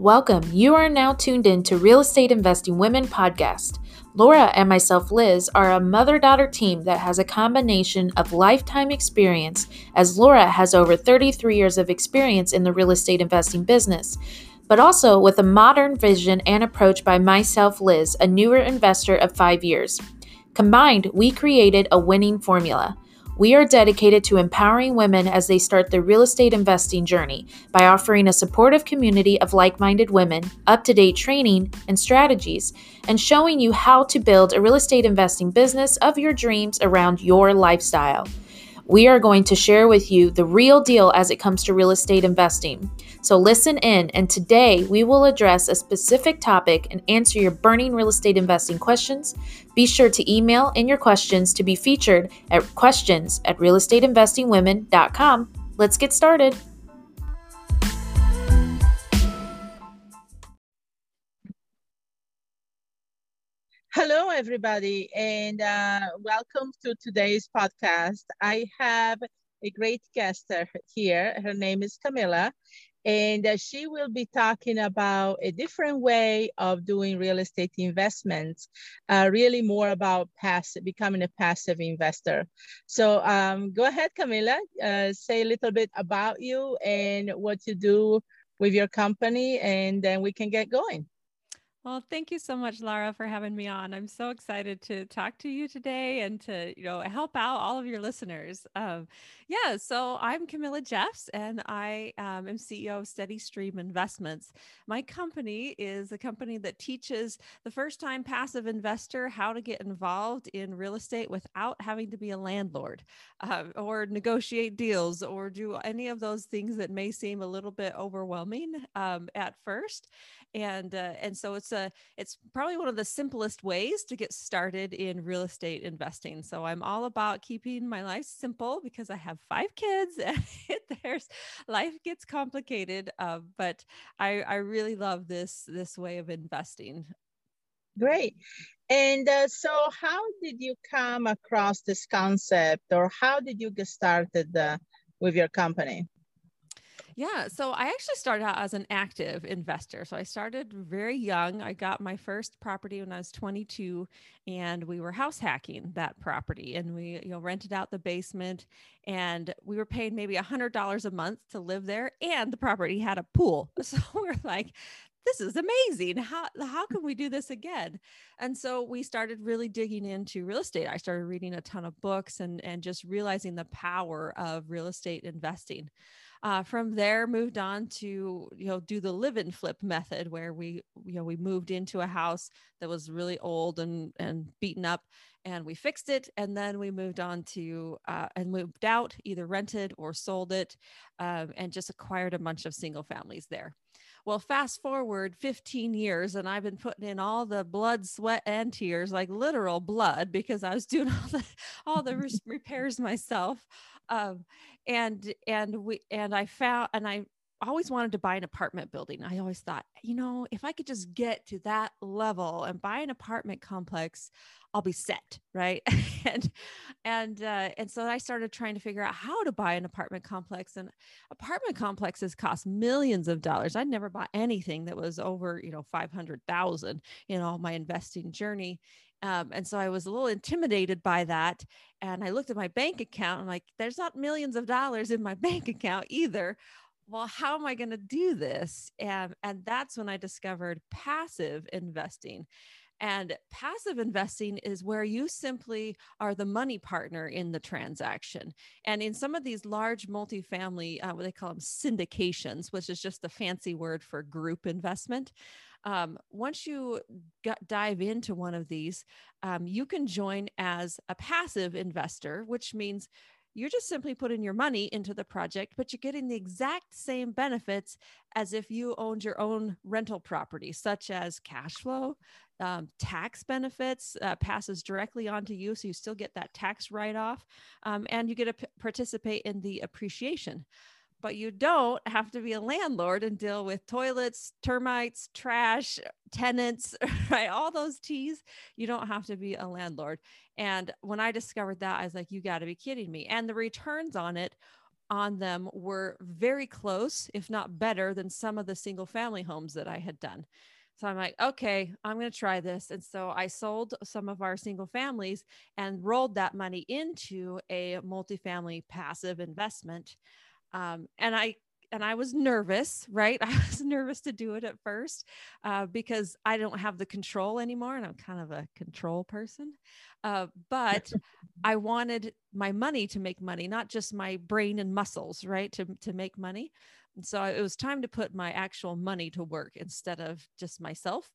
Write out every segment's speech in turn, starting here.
Welcome. You are now tuned in to Real Estate Investing Women podcast. Laura and myself, Liz, are a mother daughter team that has a combination of lifetime experience, as Laura has over 33 years of experience in the real estate investing business, but also with a modern vision and approach by myself, Liz, a newer investor of five years. Combined, we created a winning formula. We are dedicated to empowering women as they start their real estate investing journey by offering a supportive community of like minded women, up to date training and strategies, and showing you how to build a real estate investing business of your dreams around your lifestyle we are going to share with you the real deal as it comes to real estate investing. So listen in, and today we will address a specific topic and answer your burning real estate investing questions. Be sure to email in your questions to be featured at questions at realestateinvestingwomen.com. Let's get started. Hello, everybody, and uh, welcome to today's podcast. I have a great guest here. Her name is Camilla, and uh, she will be talking about a different way of doing real estate investments, uh, really more about passive, becoming a passive investor. So um, go ahead, Camilla, uh, say a little bit about you and what you do with your company, and then we can get going. Well, thank you so much, Lara, for having me on. I'm so excited to talk to you today and to, you know, help out all of your listeners. Um, yeah, so I'm Camilla Jeffs, and I um, am CEO of Steady Stream Investments. My company is a company that teaches the first-time passive investor how to get involved in real estate without having to be a landlord, uh, or negotiate deals, or do any of those things that may seem a little bit overwhelming um, at first and uh, and so it's a it's probably one of the simplest ways to get started in real estate investing so i'm all about keeping my life simple because i have five kids and there's life gets complicated uh, but i i really love this this way of investing. Great. And uh, so how did you come across this concept or how did you get started uh, with your company yeah. So I actually started out as an active investor. So I started very young. I got my first property when I was 22 and we were house hacking that property and we, you know, rented out the basement and we were paying maybe a hundred dollars a month to live there. And the property had a pool. So we're like, this is amazing. How how can we do this again? And so we started really digging into real estate. I started reading a ton of books and and just realizing the power of real estate investing. Uh, from there, moved on to you know do the live and flip method, where we you know we moved into a house that was really old and and beaten up, and we fixed it, and then we moved on to uh, and moved out, either rented or sold it, um, and just acquired a bunch of single families there. Well, fast forward 15 years, and I've been putting in all the blood, sweat, and tears, like literal blood, because I was doing all the all the repairs myself um, and and we and I found and I always wanted to buy an apartment building. I always thought, you know, if I could just get to that level and buy an apartment complex, I'll be set, right? and and uh, and so I started trying to figure out how to buy an apartment complex. And apartment complexes cost millions of dollars. I'd never bought anything that was over, you know, five hundred thousand in all my investing journey. Um, and so I was a little intimidated by that. And I looked at my bank account. I'm like, there's not millions of dollars in my bank account either. Well, how am I going to do this? And, and that's when I discovered passive investing. And passive investing is where you simply are the money partner in the transaction. And in some of these large multifamily, uh, what they call them syndications, which is just the fancy word for group investment, um, once you dive into one of these, um, you can join as a passive investor, which means you're just simply putting your money into the project, but you're getting the exact same benefits as if you owned your own rental property, such as cash flow, um, tax benefits uh, passes directly onto you, so you still get that tax write off, um, and you get to participate in the appreciation but you don't have to be a landlord and deal with toilets, termites, trash, tenants, right? All those T's. You don't have to be a landlord. And when I discovered that, I was like, you got to be kidding me. And the returns on it on them were very close, if not better, than some of the single family homes that I had done. So I'm like, okay, I'm going to try this. And so I sold some of our single families and rolled that money into a multifamily passive investment. Um, and I and I was nervous, right? I was nervous to do it at first uh, because I don't have the control anymore, and I'm kind of a control person. Uh, but I wanted my money to make money, not just my brain and muscles, right? To to make money. And so it was time to put my actual money to work instead of just myself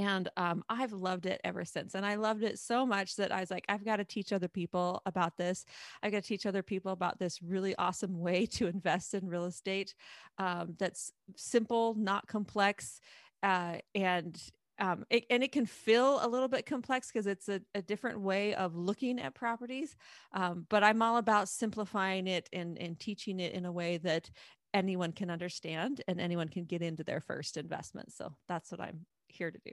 and um, I've loved it ever since. And I loved it so much that I was like, I've got to teach other people about this. I got to teach other people about this really awesome way to invest in real estate um, that's simple, not complex, uh, and um, it, and it can feel a little bit complex because it's a, a, different way of looking at properties. Um, but I'm all about simplifying it and, and teaching it in a way that anyone can understand and anyone can get into their first investment. So that's what I'm here to do.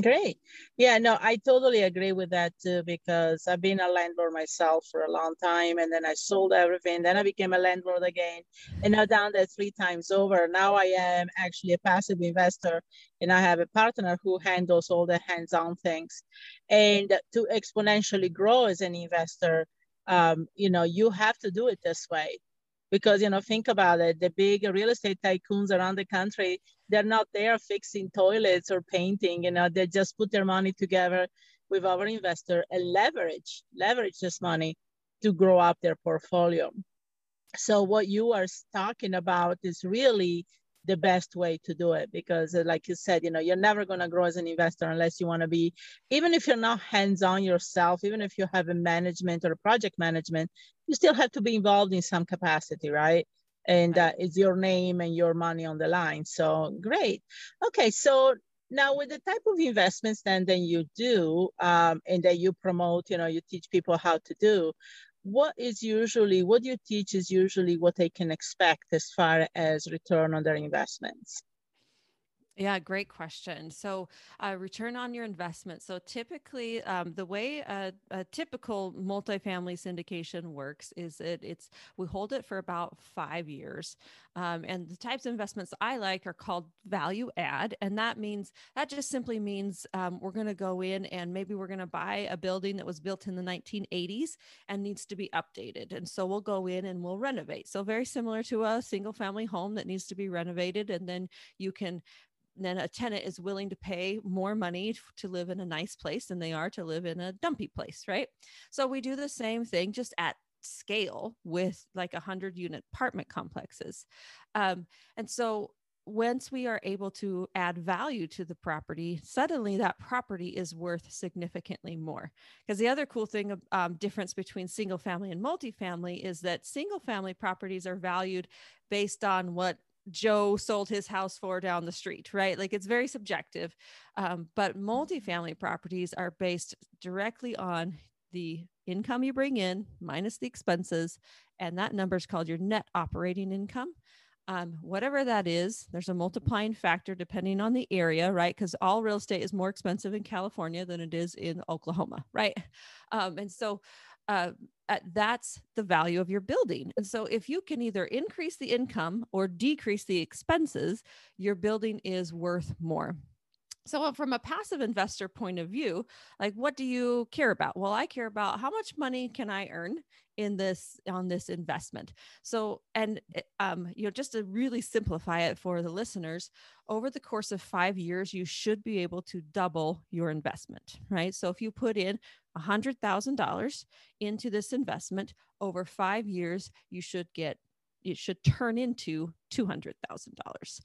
Great. Yeah, no, I totally agree with that too, because I've been a landlord myself for a long time and then I sold everything. Then I became a landlord again and now down there three times over. Now I am actually a passive investor and I have a partner who handles all the hands on things. And to exponentially grow as an investor, um, you know, you have to do it this way because you know think about it the big real estate tycoons around the country they're not there fixing toilets or painting you know they just put their money together with our investor and leverage leverage this money to grow up their portfolio. So what you are talking about is really the best way to do it because uh, like you said you know you're never going to grow as an investor unless you want to be even if you're not hands-on yourself even if you have a management or a project management you still have to be involved in some capacity right? And uh, it's your name and your money on the line. So great. Okay so now with the type of investments then then you do um, and that you promote you know you teach people how to do what is usually what you teach is usually what they can expect as far as return on their investments yeah, great question. So, uh, return on your investment. So, typically, um, the way a, a, typical multifamily syndication works is that it's we hold it for about five years, um, and the types of investments I like are called value add, and that means that just simply means um, we're going to go in and maybe we're going to buy a building that was built in the 1980s and needs to be updated, and so we'll go in and we'll renovate. So, very similar to a single family home that needs to be renovated, and then you can then a tenant is willing to pay more money to live in a nice place than they are to live in a dumpy place, right? So we do the same thing just at scale with like a hundred unit apartment complexes. Um, and so once we are able to add value to the property, suddenly that property is worth significantly more. Because the other cool thing, um, difference between single family and multifamily is that single family properties are valued based on what Joe sold his house for down the street, right? Like it's very subjective. Um, but multifamily properties are based directly on the income you bring in minus the expenses. And that number is called your net operating income. Um, whatever that is, there's a multiplying factor depending on the area, right? Because all real estate is more expensive in California than it is in Oklahoma, right? Um, and so uh, that's the value of your building. And so, if you can either increase the income or decrease the expenses, your building is worth more. So, from a passive investor point of view, like what do you care about? Well, I care about how much money can I earn in this on this investment. So, and eh, um, you know, just to really simplify it for the listeners, over the course of five years, you should be able to double your investment, right? So, if you put in $100,000 into this investment over five years, you should get it should turn into two hundred thousand um, dollars,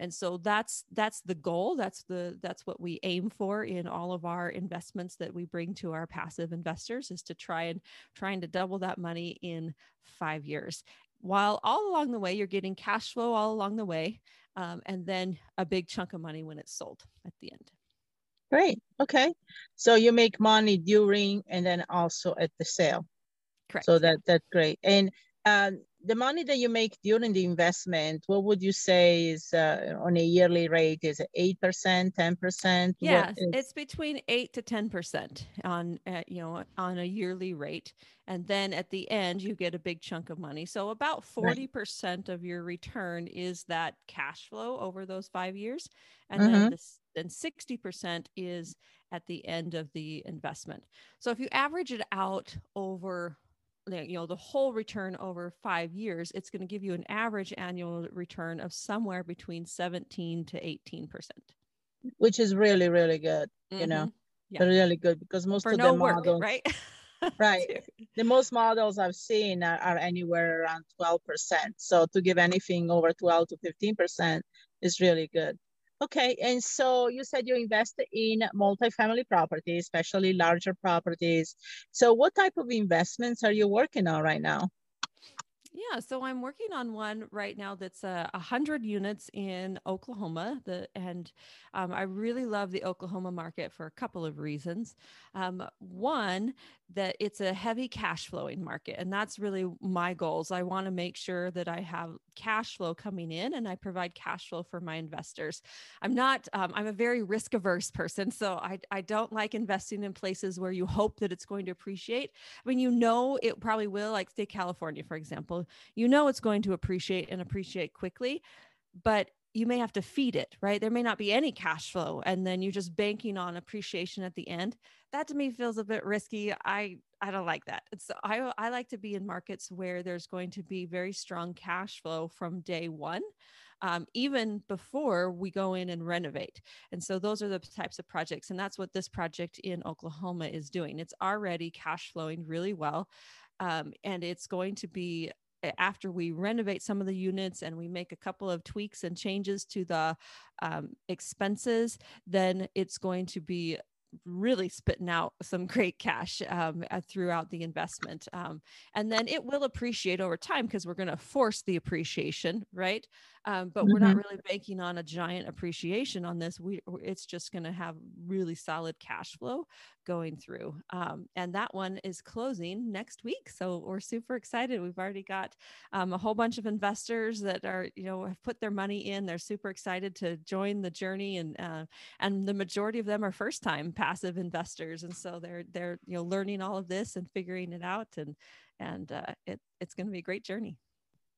and so that's that's the goal. That's the that's what we aim for in all of our investments that we bring to our passive investors is to try and trying to double that money in five years. While all along the way you're getting cash flow all along the way, um, and then a big chunk of money when it's sold at the end. Great. Okay. So you make money during and then also at the sale. Correct. So that that's great. And um, the money that you make during the investment, what would you say is uh, on a yearly rate? Is it 8%, 10%? Yeah, it's between 8 to 10% on, uh, you know, on a yearly rate. And then at the end, you get a big chunk of money. So about 40% right. of your return is that cash flow over those five years. And mm-hmm. then, this, then 60% is at the end of the investment. So if you average it out over you know the whole return over five years it's going to give you an average annual return of somewhere between 17 to 18 percent which is really really good mm-hmm. you know mm-hmm. yeah. really good because most For of no the work, models right right the most models i've seen are, are anywhere around 12 percent so to give anything over 12 to 15 percent is really good Okay, and so you said you invest in multifamily properties, especially larger properties. So what type of investments are you working on right now? Yeah, so I'm working on one right now that's a uh, hundred units in Oklahoma. The and um, I really love the Oklahoma market for a couple of reasons. Um, one, that it's a heavy cash flowing market, and that's really my goals. I want to make sure that I have cash flow coming in, and I provide cash flow for my investors. I'm not. Um, I'm a very risk averse person, so I I don't like investing in places where you hope that it's going to appreciate. I mean, you know, it probably will. Like, say California, for example you know it's going to appreciate and appreciate quickly, but you may have to feed it, right? There may not be any cash flow and then you're just banking on appreciation at the end. That to me feels a bit risky. I I don't like that. It's I I like to be in markets where there's going to be very strong cash flow from day 1. Um, even before we go in and renovate. And so those are the types of projects. And that's what this project in Oklahoma is doing. It's already cash flowing really well. Um, and it's going to be after we renovate some of the units and we make a couple of tweaks and changes to the um, expenses, then it's going to be really spitting out some great cash um, throughout the investment. Um, and then it will appreciate over time because we're going to force the appreciation, right? Um, but mm-hmm. we're not mm-hmm. really banking on a giant appreciation on this. We, it's just going to have really solid cash flow going through. Um, and that one is closing next week. So we're super excited. We've already got um, a whole bunch of investors that are, you know, have put their money in. They're super excited to join the journey. And, uh, and the majority of them are first time passive investors. And so they're, they're, you know, learning all of this and figuring it out. And, and uh, it, it's going to be a great journey.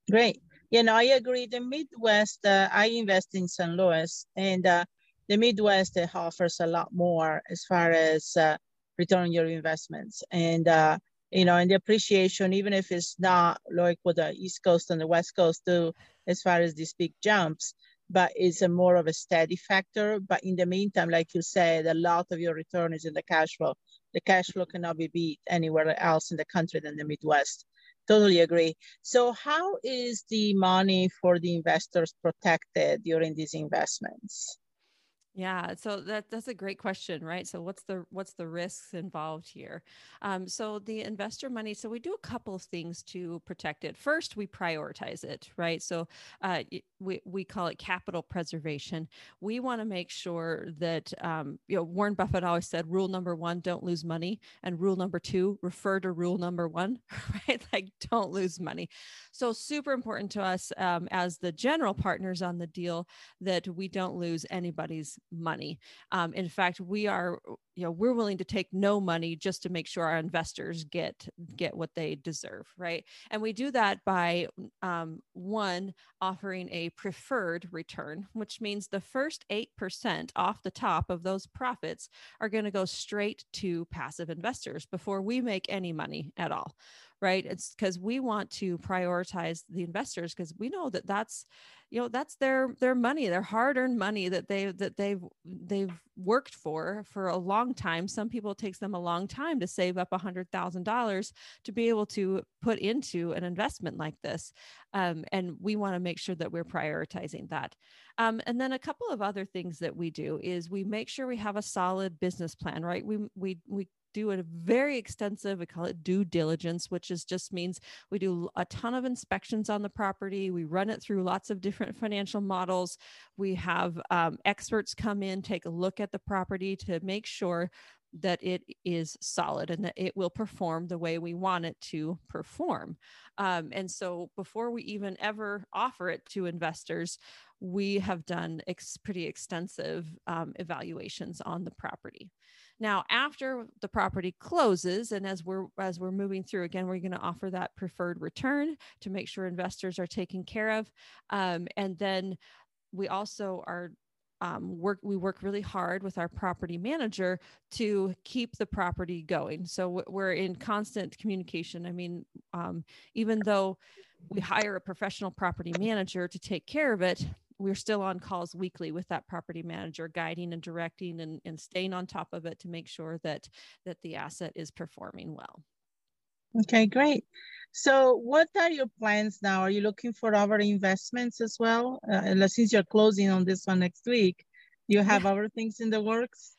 Great. You know, I agree. The Midwest, uh, I invest in St. Louis, and uh, the Midwest uh, offers a lot more as far as uh, return your investments. And, uh, you know, and the appreciation, even if it's not like what the East Coast and the West Coast do as far as these big jumps, but it's a more of a steady factor. But in the meantime, like you said, a lot of your return is in the cash flow. The cash flow cannot be beat anywhere else in the country than the Midwest. Totally agree. So how is the money for the investors protected during these investments? Yeah, so that that's a great question, right? So what's the what's the risks involved here? Um, so the investor money. So we do a couple of things to protect it. First, we prioritize it, right? So uh, we we call it capital preservation. We want to make sure that um, you know Warren Buffett always said, rule number one, don't lose money, and rule number two, refer to rule number one, right? Like don't lose money. So super important to us um, as the general partners on the deal that we don't lose anybody's money. Um, in fact, we are, you know, we're willing to take no money just to make sure our investors get get what they deserve, right? And we do that by um, one offering a preferred return, which means the first eight percent off the top of those profits are going to go straight to passive investors before we make any money at all right it's because we want to prioritize the investors because we know that that's you know that's their their money their hard-earned money that they that they've they've worked for for a long time. Some people it takes them a long time to save up a hundred thousand dollars to be able to put into an investment like this um, and we want to make sure that we're prioritizing that. Um, and then a couple of other things that we do is we make sure we have a solid business plan right? We we we do a very extensive, we call it due diligence, which is just means we do a ton of inspections on the property. We run it through lots of different financial models. We have um, experts come in, take a look at the property to make sure that it is solid and that it will perform the way we want it to perform. Um, and so before we even ever offer it to investors, we have done ex- pretty extensive um, evaluations on the property. Now, after the property closes, and as we're as we're moving through, again, we're going to offer that preferred return to make sure investors are taken care of, um, and then we also are um, work we work really hard with our property manager to keep the property going. So we're in constant communication. I mean um, even though we hire a professional property manager to take care of it we're still on calls weekly with that property manager guiding and directing and, and staying on top of it to make sure that that the asset is performing well okay great so what are your plans now? Are you looking for other investments as well? Uh, since you're closing on this one next week, you have yeah. other things in the works?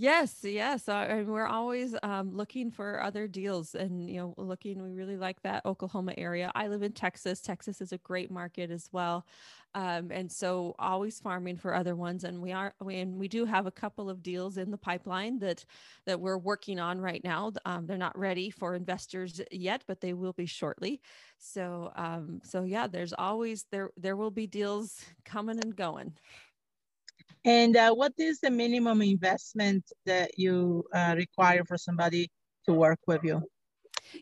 Yes, yes. Uh, we're always um, looking for other deals and, you know, looking, we really like that Oklahoma area. I live in Texas. Texas is a great market as well. Um, and so always farming for other ones. And we are, we, and we do have a couple of deals in the pipeline that, that we're working on right now. Um, they're not ready for investors yet, but they will be shortly. So, um, so yeah, there's always, there, there will be deals coming and going. And uh, what is the minimum investment that you uh, require for somebody to work with you?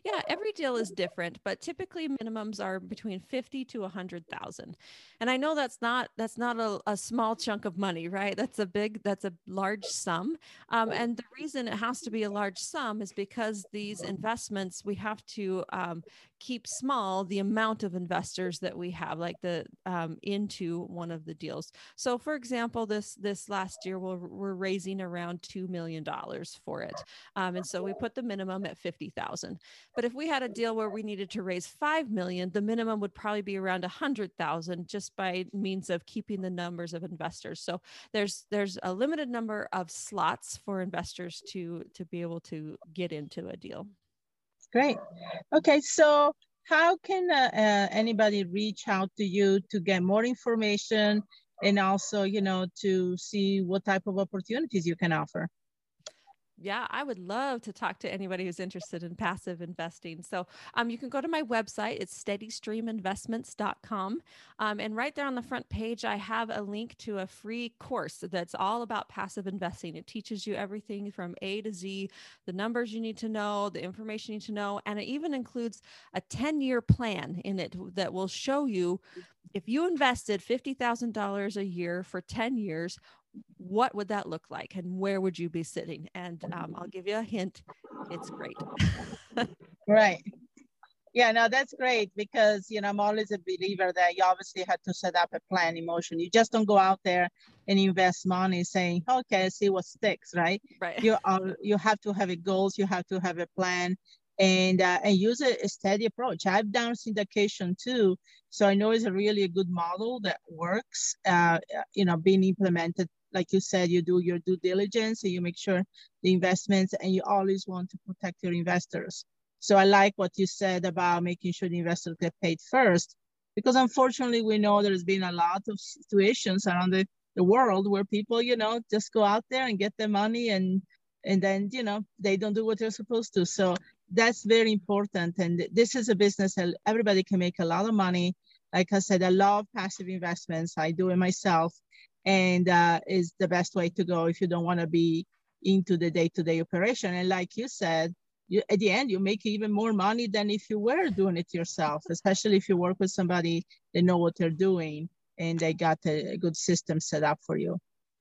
Yeah, every deal is different, but typically minimums are between 50 to 100,000. And I know that's not that's not a, a, small chunk of money, right? That's a big that's a large sum. Um, and the reason it has to be a large sum is because these investments we have to um, keep small the amount of investors that we have like the um, into one of the deals. So for example, this this last year we're, we're raising around 2 million dollars for it. Um, and so we put the minimum at 50,000. But if we had a deal where we needed to raise 5 million, the minimum would probably be around 100,000 just by means of keeping the numbers of investors. So there's there's a limited number of slots for investors to to be able to get into a deal. Great. Okay, so how can uh, uh, anybody reach out to you to get more information and also, you know, to see what type of opportunities you can offer? Yeah, I would love to talk to anybody who's interested in passive investing. So um, you can go to my website. It's steadystreaminvestments.com. Um, and right there on the front page, I have a link to a free course that's all about passive investing. It teaches you everything from A to Z, the numbers you need to know, the information you need to know, and it even includes a 10 year plan in it that will show you if you invested $50,000 a year for 10 years, what would that look like and where would you be sitting? And um, I'll give you a hint. It's great. right. Yeah, no, that's great because you know I'm always a believer that you obviously have to set up a plan in motion. You just don't go out there and invest money saying, "Okay, see what sticks." Right. Right. You are you have to have a goals. You have to have a plan, and uh, and use a, a steady approach. I've done syndication too, so I know it's a really a good model that works. Uh, you know, being implemented like you said, you do your due diligence and you make sure the investments and you always want to protect your investors. So I like what you said about making sure the investors get paid first, because unfortunately we know there's been a lot of situations around the, the world where people, you know, just go out there and get their money and and then, you know, they don't do what they're supposed to. So that's very important. And this is a business that everybody can make a lot of money. Like I said, I love passive investments. I do it myself and uh, is the best way to go if you don't want to be into the day-to-day operation. And like you said, you, at the end, you make even more money than if you were doing it yourself, especially if you work with somebody they know what they're doing and they got a, a good system set up for you.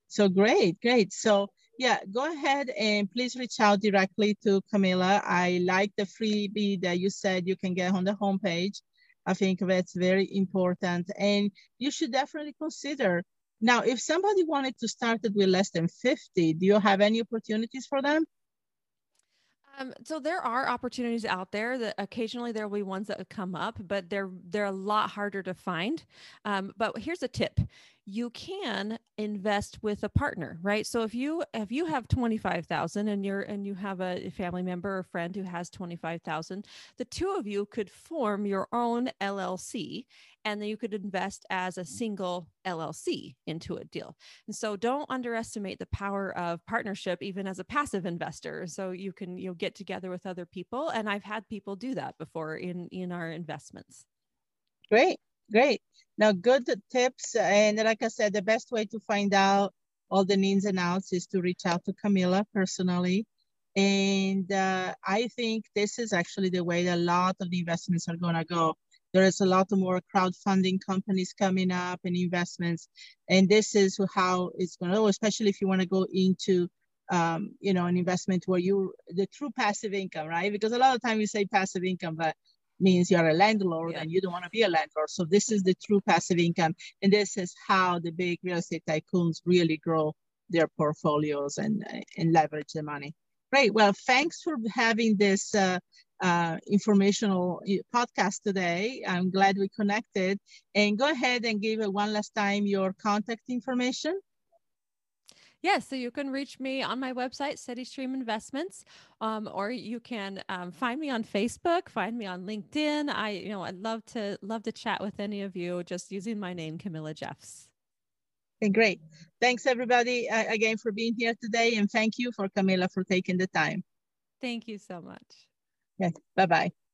So great, great. So yeah, go ahead and please reach out directly to Camilla. I like the freebie that you said you can get on the homepage. I think that's very important. And you should definitely consider now, if somebody wanted to start it with less than 50, do you have any opportunities for them? Um, so there are opportunities out there that occasionally there will be ones that come up, but they're they're a lot harder to find. Um, but here's a tip: you can invest with a partner, right? So if you if you have 25,000 and you're and you have a family member or friend who has 25,000, the two of you could form your own LLC and then you could invest as a single LLC into a deal. And so don't underestimate the power of partnership even as a passive investor. So you can you know get together with other people and I've had people do that before in in our investments. Great. Great. Now, good tips. And like I said, the best way to find out all the ins and outs is to reach out to Camilla personally. And uh, I think this is actually the way that a lot of the investments are going to go. There is a lot more crowdfunding companies coming up and investments. And this is how it's going to go, especially if you want to go into um, you know, an investment where you the true passive income, right? Because a lot of time you say passive income, but means you're a landlord yeah. and you don't want to be a landlord. So this is the true passive income. And this is how the big real estate tycoons really grow their portfolios and, and leverage the money. Great. Well, thanks for having this uh, uh, informational uh, podcast today. I'm glad we connected. And go ahead and give it one last time your contact information. Yes, yeah, so you can reach me on my website, Steady Stream Investments, um, or you can um, find me on Facebook, find me on LinkedIn. I, you know, I'd love to love to chat with any of you just using my name, Camilla Jeffs. Okay, great. Thanks everybody uh, again for being here today, and thank you for Camilla for taking the time. Thank you so much. Okay, bye bye.